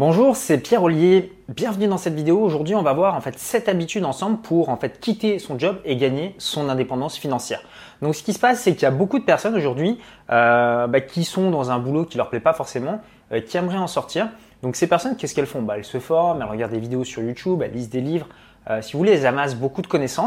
Bonjour, c'est Pierre Ollier. Bienvenue dans cette vidéo. Aujourd'hui, on va voir en fait 7 habitudes ensemble pour en fait quitter son job et gagner son indépendance financière. Donc, ce qui se passe, c'est qu'il y a beaucoup de personnes aujourd'hui euh, bah, qui sont dans un boulot qui leur plaît pas forcément, euh, qui aimeraient en sortir. Donc, ces personnes, qu'est-ce qu'elles font? Bah, Elles se forment, elles regardent des vidéos sur YouTube, elles lisent des livres. Euh, si vous voulez, elles amassent beaucoup de connaisses.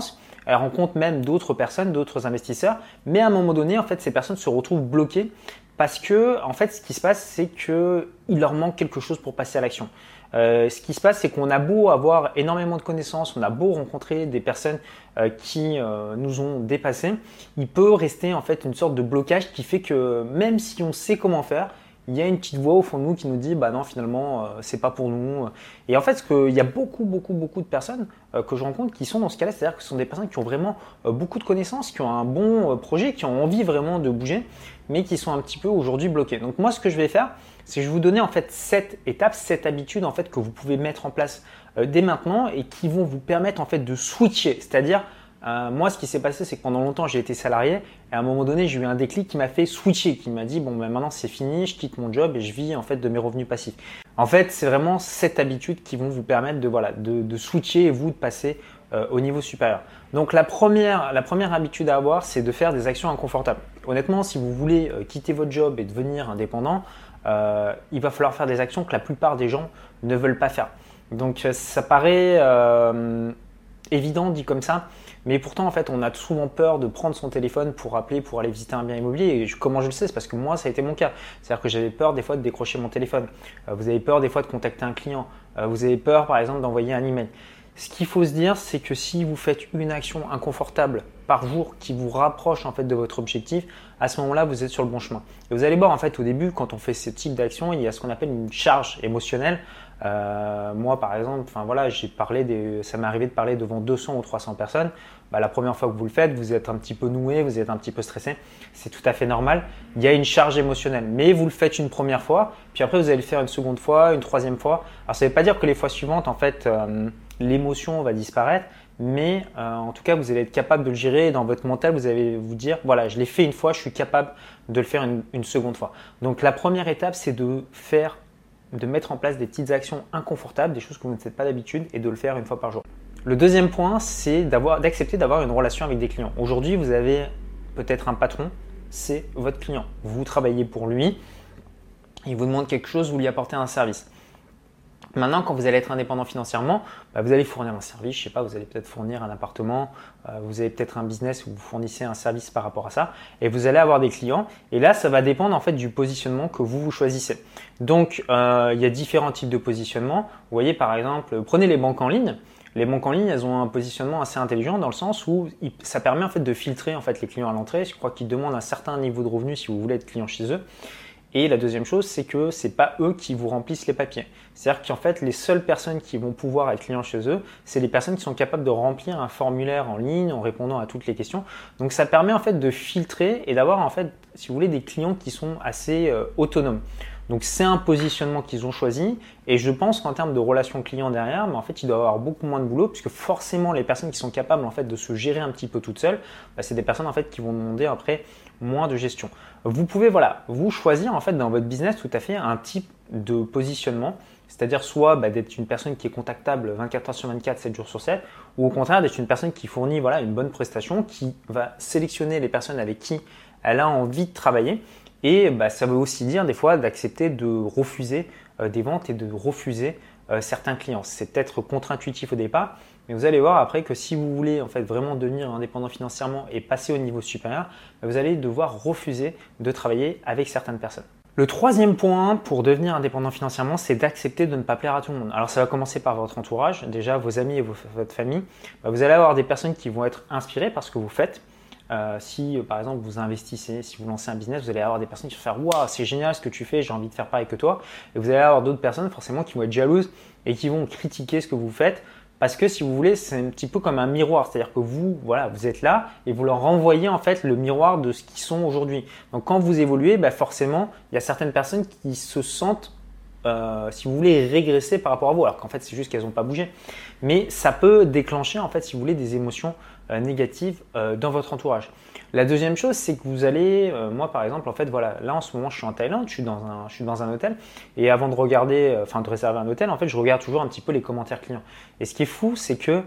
Elles rencontrent même d'autres personnes, d'autres investisseurs. Mais à un moment donné, en fait, ces personnes se retrouvent bloquées parce que, en fait, ce qui se passe, c'est qu'il leur manque quelque chose pour passer à l'action. Euh, ce qui se passe, c'est qu'on a beau avoir énormément de connaissances, on a beau rencontrer des personnes euh, qui euh, nous ont dépassés, il peut rester en fait une sorte de blocage qui fait que même si on sait comment faire, il y a une petite voix au fond de nous qui nous dit bah non finalement euh, c'est pas pour nous. Et en fait il y a beaucoup beaucoup beaucoup de personnes euh, que je rencontre qui sont dans ce cas-là c'est-à-dire que ce sont des personnes qui ont vraiment euh, beaucoup de connaissances qui ont un bon projet qui ont envie vraiment de bouger mais qui sont un petit peu aujourd'hui bloquées. Donc moi ce que je vais faire c'est que je vais vous donner en fait sept étapes sept habitudes en fait que vous pouvez mettre en place dès maintenant et qui vont vous permettre en fait de switcher. C'est-à-dire euh, moi, ce qui s'est passé, c'est que pendant longtemps, j'ai été salarié et à un moment donné, j'ai eu un déclic qui m'a fait switcher, qui m'a dit bon, ben maintenant c'est fini, je quitte mon job et je vis en fait de mes revenus passifs. En fait, c'est vraiment cette habitude qui vont vous permettre de voilà de, switcher et vous de passer euh, au niveau supérieur. Donc la première, la première habitude à avoir, c'est de faire des actions inconfortables. Honnêtement, si vous voulez euh, quitter votre job et devenir indépendant, il va falloir faire des actions que la plupart des gens ne veulent pas faire. Donc ça paraît évident dit comme ça, mais pourtant, en fait, on a souvent peur de prendre son téléphone pour appeler, pour aller visiter un bien immobilier. Et comment je le sais? C'est parce que moi, ça a été mon cas. C'est-à-dire que j'avais peur des fois de décrocher mon téléphone. Euh, vous avez peur des fois de contacter un client. Euh, vous avez peur, par exemple, d'envoyer un email. Ce qu'il faut se dire, c'est que si vous faites une action inconfortable par jour qui vous rapproche en fait de votre objectif, à ce moment-là, vous êtes sur le bon chemin. Et vous allez voir en fait au début, quand on fait ce type d'action, il y a ce qu'on appelle une charge émotionnelle. Euh, moi, par exemple, enfin voilà, j'ai parlé des, ça m'est arrivé de parler devant 200 ou 300 personnes. Bah, la première fois que vous le faites, vous êtes un petit peu noué, vous êtes un petit peu stressé. C'est tout à fait normal. Il y a une charge émotionnelle, mais vous le faites une première fois, puis après vous allez le faire une seconde fois, une troisième fois. Alors ça ne veut pas dire que les fois suivantes, en fait, euh, l'émotion va disparaître, mais euh, en tout cas, vous allez être capable de le gérer. Dans votre mental, vous allez vous dire, voilà, je l'ai fait une fois, je suis capable de le faire une, une seconde fois. Donc la première étape, c'est de faire de mettre en place des petites actions inconfortables, des choses que vous ne faites pas d'habitude et de le faire une fois par jour. Le deuxième point, c'est d'accepter d'avoir une relation avec des clients. Aujourd'hui, vous avez peut-être un patron, c'est votre client. Vous travaillez pour lui, il vous demande quelque chose, vous lui apportez un service. Maintenant, quand vous allez être indépendant financièrement, bah, vous allez fournir un service, je sais pas, vous allez peut-être fournir un appartement, euh, vous avez peut-être un business où vous fournissez un service par rapport à ça, et vous allez avoir des clients. Et là, ça va dépendre en fait du positionnement que vous vous choisissez. Donc, euh, il y a différents types de positionnement. Vous voyez, par exemple, prenez les banques en ligne. Les banques en ligne, elles ont un positionnement assez intelligent dans le sens où ça permet en fait de filtrer en fait les clients à l'entrée. Je crois qu'ils demandent un certain niveau de revenu si vous voulez être client chez eux. Et la deuxième chose, c'est que c'est pas eux qui vous remplissent les papiers. C'est-à-dire qu'en fait, les seules personnes qui vont pouvoir être clients chez eux, c'est les personnes qui sont capables de remplir un formulaire en ligne en répondant à toutes les questions. Donc ça permet en fait de filtrer et d'avoir en fait, si vous voulez, des clients qui sont assez euh, autonomes. Donc c'est un positionnement qu'ils ont choisi. Et je pense qu'en termes de relation client derrière, mais en fait il doit avoir beaucoup moins de boulot puisque forcément les personnes qui sont capables en fait de se gérer un petit peu toutes seules, bah, c'est des personnes en fait qui vont demander après moins de gestion. Vous pouvez voilà, vous choisir en fait dans votre business tout à fait un type de positionnement, c'est-à-dire soit bah, d'être une personne qui est contactable 24 heures sur 24, 7 jours sur 7, ou au contraire d'être une personne qui fournit voilà une bonne prestation, qui va sélectionner les personnes avec qui elle a envie de travailler et bah, ça veut aussi dire des fois d'accepter de refuser euh, des ventes et de refuser euh, certains clients. C'est peut-être contre-intuitif au départ, mais vous allez voir après que si vous voulez en fait vraiment devenir indépendant financièrement et passer au niveau supérieur, bah, vous allez devoir refuser de travailler avec certaines personnes. Le troisième point pour devenir indépendant financièrement, c'est d'accepter de ne pas plaire à tout le monde. Alors ça va commencer par votre entourage, déjà vos amis et votre famille. Bah, vous allez avoir des personnes qui vont être inspirées par ce que vous faites. Euh, si par exemple vous investissez, si vous lancez un business, vous allez avoir des personnes qui vont faire Waouh, c'est génial ce que tu fais, j'ai envie de faire pareil que toi. Et vous allez avoir d'autres personnes forcément qui vont être jalouses et qui vont critiquer ce que vous faites. Parce que si vous voulez, c'est un petit peu comme un miroir, c'est-à-dire que vous, voilà, vous êtes là et vous leur renvoyez en fait le miroir de ce qu'ils sont aujourd'hui. Donc quand vous évoluez, bah forcément, il y a certaines personnes qui se sentent euh, si vous voulez, régresser par rapport à vous, alors qu'en fait c'est juste qu'elles n'ont pas bougé. Mais ça peut déclencher en fait, si vous voulez, des émotions euh, négatives euh, dans votre entourage. La deuxième chose, c'est que vous allez, moi par exemple, en fait, voilà, là en ce moment je suis en Thaïlande, je suis dans un, je suis dans un hôtel, et avant de regarder, enfin de réserver un hôtel, en fait, je regarde toujours un petit peu les commentaires clients. Et ce qui est fou, c'est que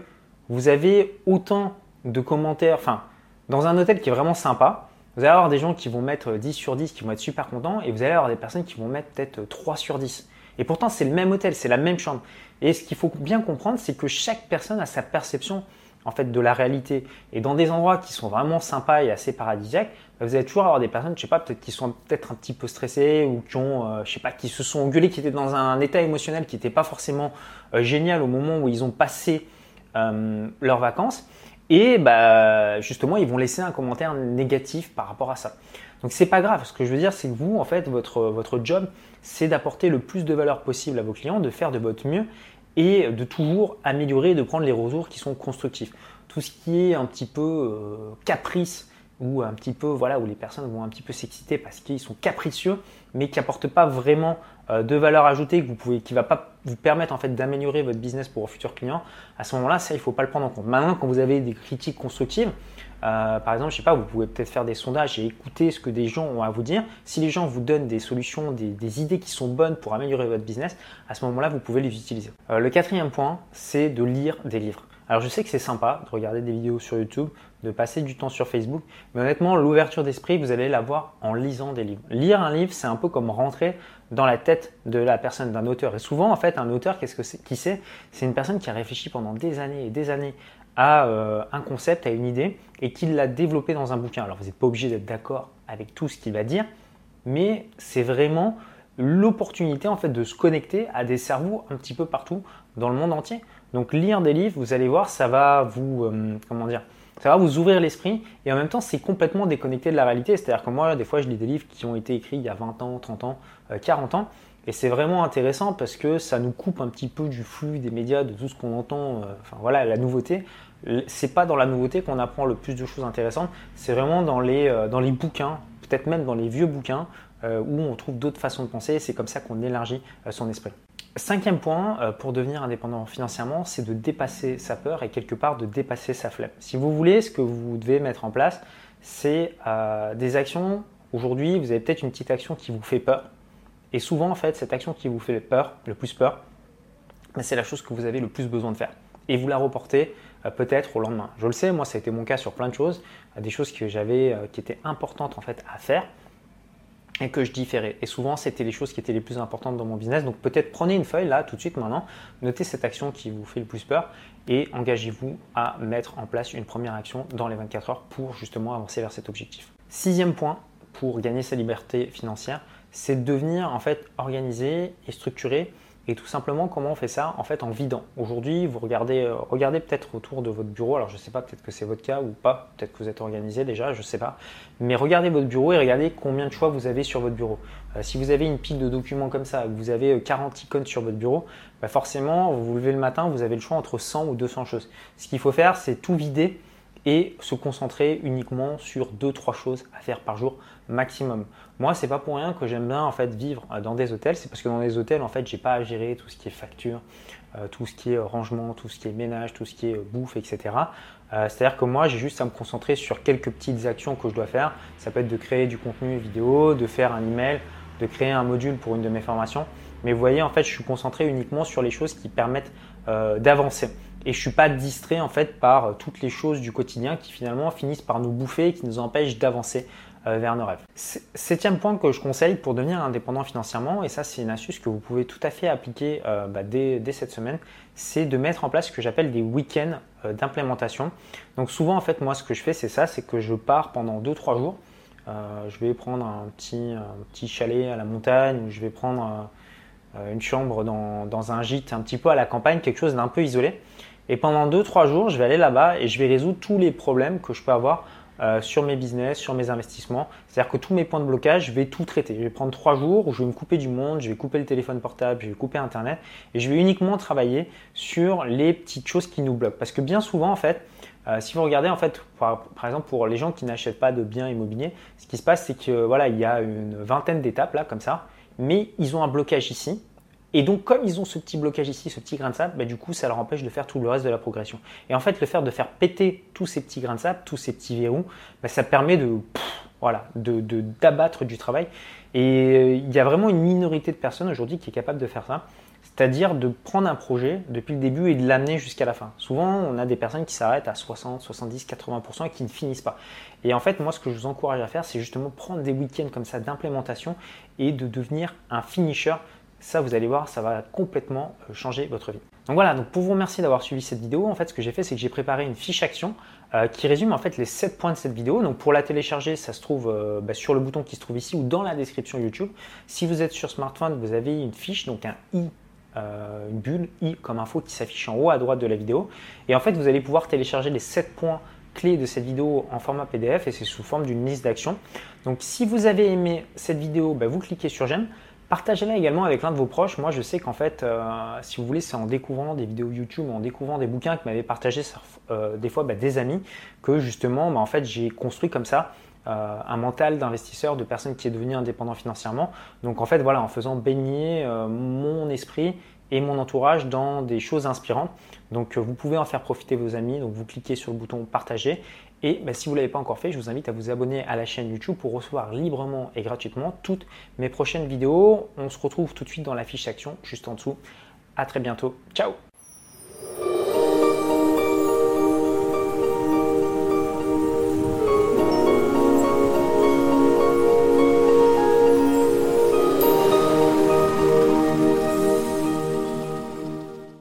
vous avez autant de commentaires, enfin, dans un hôtel qui est vraiment sympa, vous allez avoir des gens qui vont mettre 10 sur 10, qui vont être super contents, et vous allez avoir des personnes qui vont mettre peut-être 3 sur 10. Et pourtant, c'est le même hôtel, c'est la même chambre. Et ce qu'il faut bien comprendre, c'est que chaque personne a sa perception en fait de la réalité. Et dans des endroits qui sont vraiment sympas et assez paradisiaques, bah, vous allez toujours avoir des personnes, je sais pas, peut-être qui sont peut-être un petit peu stressées ou qui ont, euh, je sais pas, qui se sont engueulées, qui étaient dans un état émotionnel qui n'était pas forcément euh, génial au moment où ils ont passé euh, leurs vacances. Et bah, justement, ils vont laisser un commentaire négatif par rapport à ça. Donc c'est pas grave. Ce que je veux dire, c'est que vous, en fait, votre, votre job, c'est d'apporter le plus de valeur possible à vos clients, de faire de votre mieux et de toujours améliorer, de prendre les retours qui sont constructifs. Tout ce qui est un petit peu euh, caprice ou un petit peu voilà où les personnes vont un petit peu s'exciter parce qu'ils sont capricieux, mais qui n'apportent pas vraiment de valeur ajoutée que vous pouvez, qui va pas vous permettre en fait d'améliorer votre business pour vos futurs clients, à ce moment-là, ça il faut pas le prendre en compte. Maintenant, quand vous avez des critiques constructives, euh, par exemple, je sais pas, vous pouvez peut-être faire des sondages et écouter ce que des gens ont à vous dire. Si les gens vous donnent des solutions, des, idées qui sont bonnes pour améliorer votre business, à ce moment-là, vous pouvez les utiliser. Euh, le quatrième point, c'est de lire des livres. Alors je sais que c'est sympa de regarder des vidéos sur YouTube, de passer du temps sur Facebook, mais honnêtement, l'ouverture d'esprit, vous allez l'avoir en lisant des livres. Lire un livre, c'est un peu comme rentrer dans la tête de la personne, d'un auteur. Et souvent, en fait, un auteur, qu'est-ce que c'est? Qui c'est? C'est une personne qui a réfléchi pendant des années et des années à euh, un concept, à une idée, et qui l'a développé dans un bouquin. Alors, vous n'êtes pas obligé d'être d'accord avec tout ce qu'il va dire, mais c'est vraiment l'opportunité en fait de se connecter à des cerveaux un petit peu partout dans le monde entier. Donc lire des livres, vous allez voir, ça va vous, euh, comment dire, ça va vous ouvrir l'esprit et en même temps c'est complètement déconnecté de la réalité. C'est-à-dire que moi, des fois, je lis des livres qui ont été écrits il y a 20 ans, 30 ans, 40 euh, ans et c'est vraiment intéressant parce que ça nous coupe un petit peu du flux des médias, de tout ce qu'on entend. Euh, enfin voilà, la nouveauté. C'est pas dans la nouveauté qu'on apprend le plus de choses intéressantes, c'est vraiment dans les, dans les bouquins, peut-être même dans les vieux bouquins, où on trouve d'autres façons de penser. C'est comme ça qu'on élargit son esprit. Cinquième point euh, pour devenir indépendant financièrement, c'est de dépasser sa peur et quelque part de dépasser sa flemme. Si vous voulez, ce que vous devez mettre en place, c'est euh, des actions. Aujourd'hui, vous avez peut-être une petite action qui vous fait peur. Et souvent, en fait, cette action qui vous fait peur, le plus peur, ben, c'est la chose que vous avez le plus besoin de faire. Et vous la reportez euh, peut-être au lendemain. Je le sais, moi, ça a été mon cas sur plein de choses, des choses que j'avais, qui étaient importantes en fait à faire et que je différais. Et souvent, c'était les choses qui étaient les plus importantes dans mon business. Donc peut-être prenez une feuille là tout de suite maintenant, notez cette action qui vous fait le plus peur et engagez-vous à mettre en place une première action dans les 24 heures pour justement avancer vers cet objectif. Sixième point pour gagner sa liberté financière, c'est de devenir en fait organisé et structuré et tout simplement, comment on fait ça En fait, en vidant. Aujourd'hui, vous regardez, euh, regardez peut-être autour de votre bureau. Alors, je ne sais pas, peut-être que c'est votre cas ou pas. Peut-être que vous êtes organisé déjà, je ne sais pas. Mais regardez votre bureau et regardez combien de choix vous avez sur votre bureau. Euh, si vous avez une pile de documents comme ça, vous avez 40 euh, icônes sur votre bureau, bah forcément, vous vous levez le matin, vous avez le choix entre 100 ou 200 choses. Ce qu'il faut faire, c'est tout vider et se concentrer uniquement sur deux trois choses à faire par jour maximum. Moi, c'est pas pour rien que j'aime bien en fait vivre euh, dans des hôtels, c'est parce que dans les hôtels en fait, j'ai pas à gérer tout ce qui est facture, euh, tout ce qui est rangement, tout ce qui est ménage, tout ce qui est euh, bouffe, etc. C'est-à-dire que moi, j'ai juste à me concentrer sur quelques petites actions que je dois faire. Ça peut être de créer du contenu vidéo, de faire un email, de créer un module pour une de mes formations. Mais vous voyez, en fait, je suis concentré uniquement sur les choses qui permettent d'avancer et je suis pas distrait en fait par euh, toutes les choses du quotidien qui finalement finissent par nous bouffer et qui nous empêchent d'avancer euh, vers nos rêves. Septième point que je conseille pour devenir indépendant financièrement, et ça c'est une astuce que vous pouvez tout à fait appliquer euh, bah, dès, cette semaine, c'est de mettre en place ce que j'appelle des week-ends d'implémentation. Donc souvent en fait moi ce que je fais c'est ça, c'est que je pars pendant 2-3 jours. je vais prendre un petit, un petit chalet à la montagne, ou je vais prendre une chambre dans, dans, un gîte un petit peu à la campagne, quelque chose d'un peu isolé. Et pendant 2-3 jours, je vais aller là-bas et je vais résoudre tous les problèmes que je peux avoir euh, sur mes business, sur mes investissements. C'est-à-dire que tous mes points de blocage, je vais tout traiter. Je vais prendre 3 jours où je vais me couper du monde, je vais couper le téléphone portable, je vais couper Internet et je vais uniquement travailler sur les petites choses qui nous bloquent. Parce que bien souvent, en fait, euh, si vous regardez, en fait, par, exemple, pour les gens qui n'achètent pas de biens immobiliers, ce qui se passe, c'est que voilà, il y a une vingtaine d'étapes là, comme ça, mais ils ont un blocage ici Et donc, comme ils ont ce petit blocage ici, ce petit grain de sable, bah, du coup, ça leur empêche de faire tout le reste de la progression. Et en fait, le fait de faire péter tous ces petits grains de sable, tous ces petits verrous, bah, ça permet de, voilà, de, d'abattre du travail. Et euh, il y a vraiment une minorité de personnes aujourd'hui qui est capable de faire ça. C'est-à-dire de prendre un projet depuis le début et de l'amener jusqu'à la fin. Souvent, on a des personnes qui s'arrêtent à 60, 70, 80% et qui ne finissent pas. Et en fait, moi, ce que je vous encourage à faire, c'est justement prendre des week-ends comme ça d'implémentation et de devenir un finisher ça, vous allez voir, ça va complètement euh, changer votre vie. Donc voilà, donc pour vous remercier d'avoir suivi cette vidéo, en fait, ce que j'ai fait, c'est que j'ai préparé une fiche action euh, qui résume en fait les 7 points de cette vidéo. Donc pour la télécharger, ça se trouve euh, bah, sur le bouton qui se trouve ici ou dans la description YouTube. Si vous êtes sur smartphone, vous avez une fiche, donc un i une bulle i comme info qui s'affiche en haut à droite de la vidéo. Et en fait, vous allez pouvoir télécharger les 7 points clés de cette vidéo en format PDF et c'est sous forme d'une liste d'actions. Donc si vous avez aimé cette vidéo, bah, vous cliquez sur j'aime. Partagez-la également avec l'un de vos proches. Moi, je sais qu'en fait, euh, si vous voulez, c'est en découvrant des vidéos YouTube, en découvrant des bouquins que m'avaient partagé euh, des fois bah, des amis, que justement, bah, en fait, j'ai construit comme ça euh, un mental d'investisseur, de personne qui est devenue indépendant financièrement. Donc, en fait, voilà, en faisant baigner mon esprit et mon entourage dans des choses inspirantes. Donc, vous pouvez en faire profiter vos amis. Donc, vous cliquez sur le bouton partager et bah, si vous ne l'avez pas encore fait, je vous invite à vous abonner à la chaîne YouTube pour recevoir librement et gratuitement toutes mes prochaines vidéos. On se retrouve tout de suite dans la fiche action juste en dessous. À très bientôt. Ciao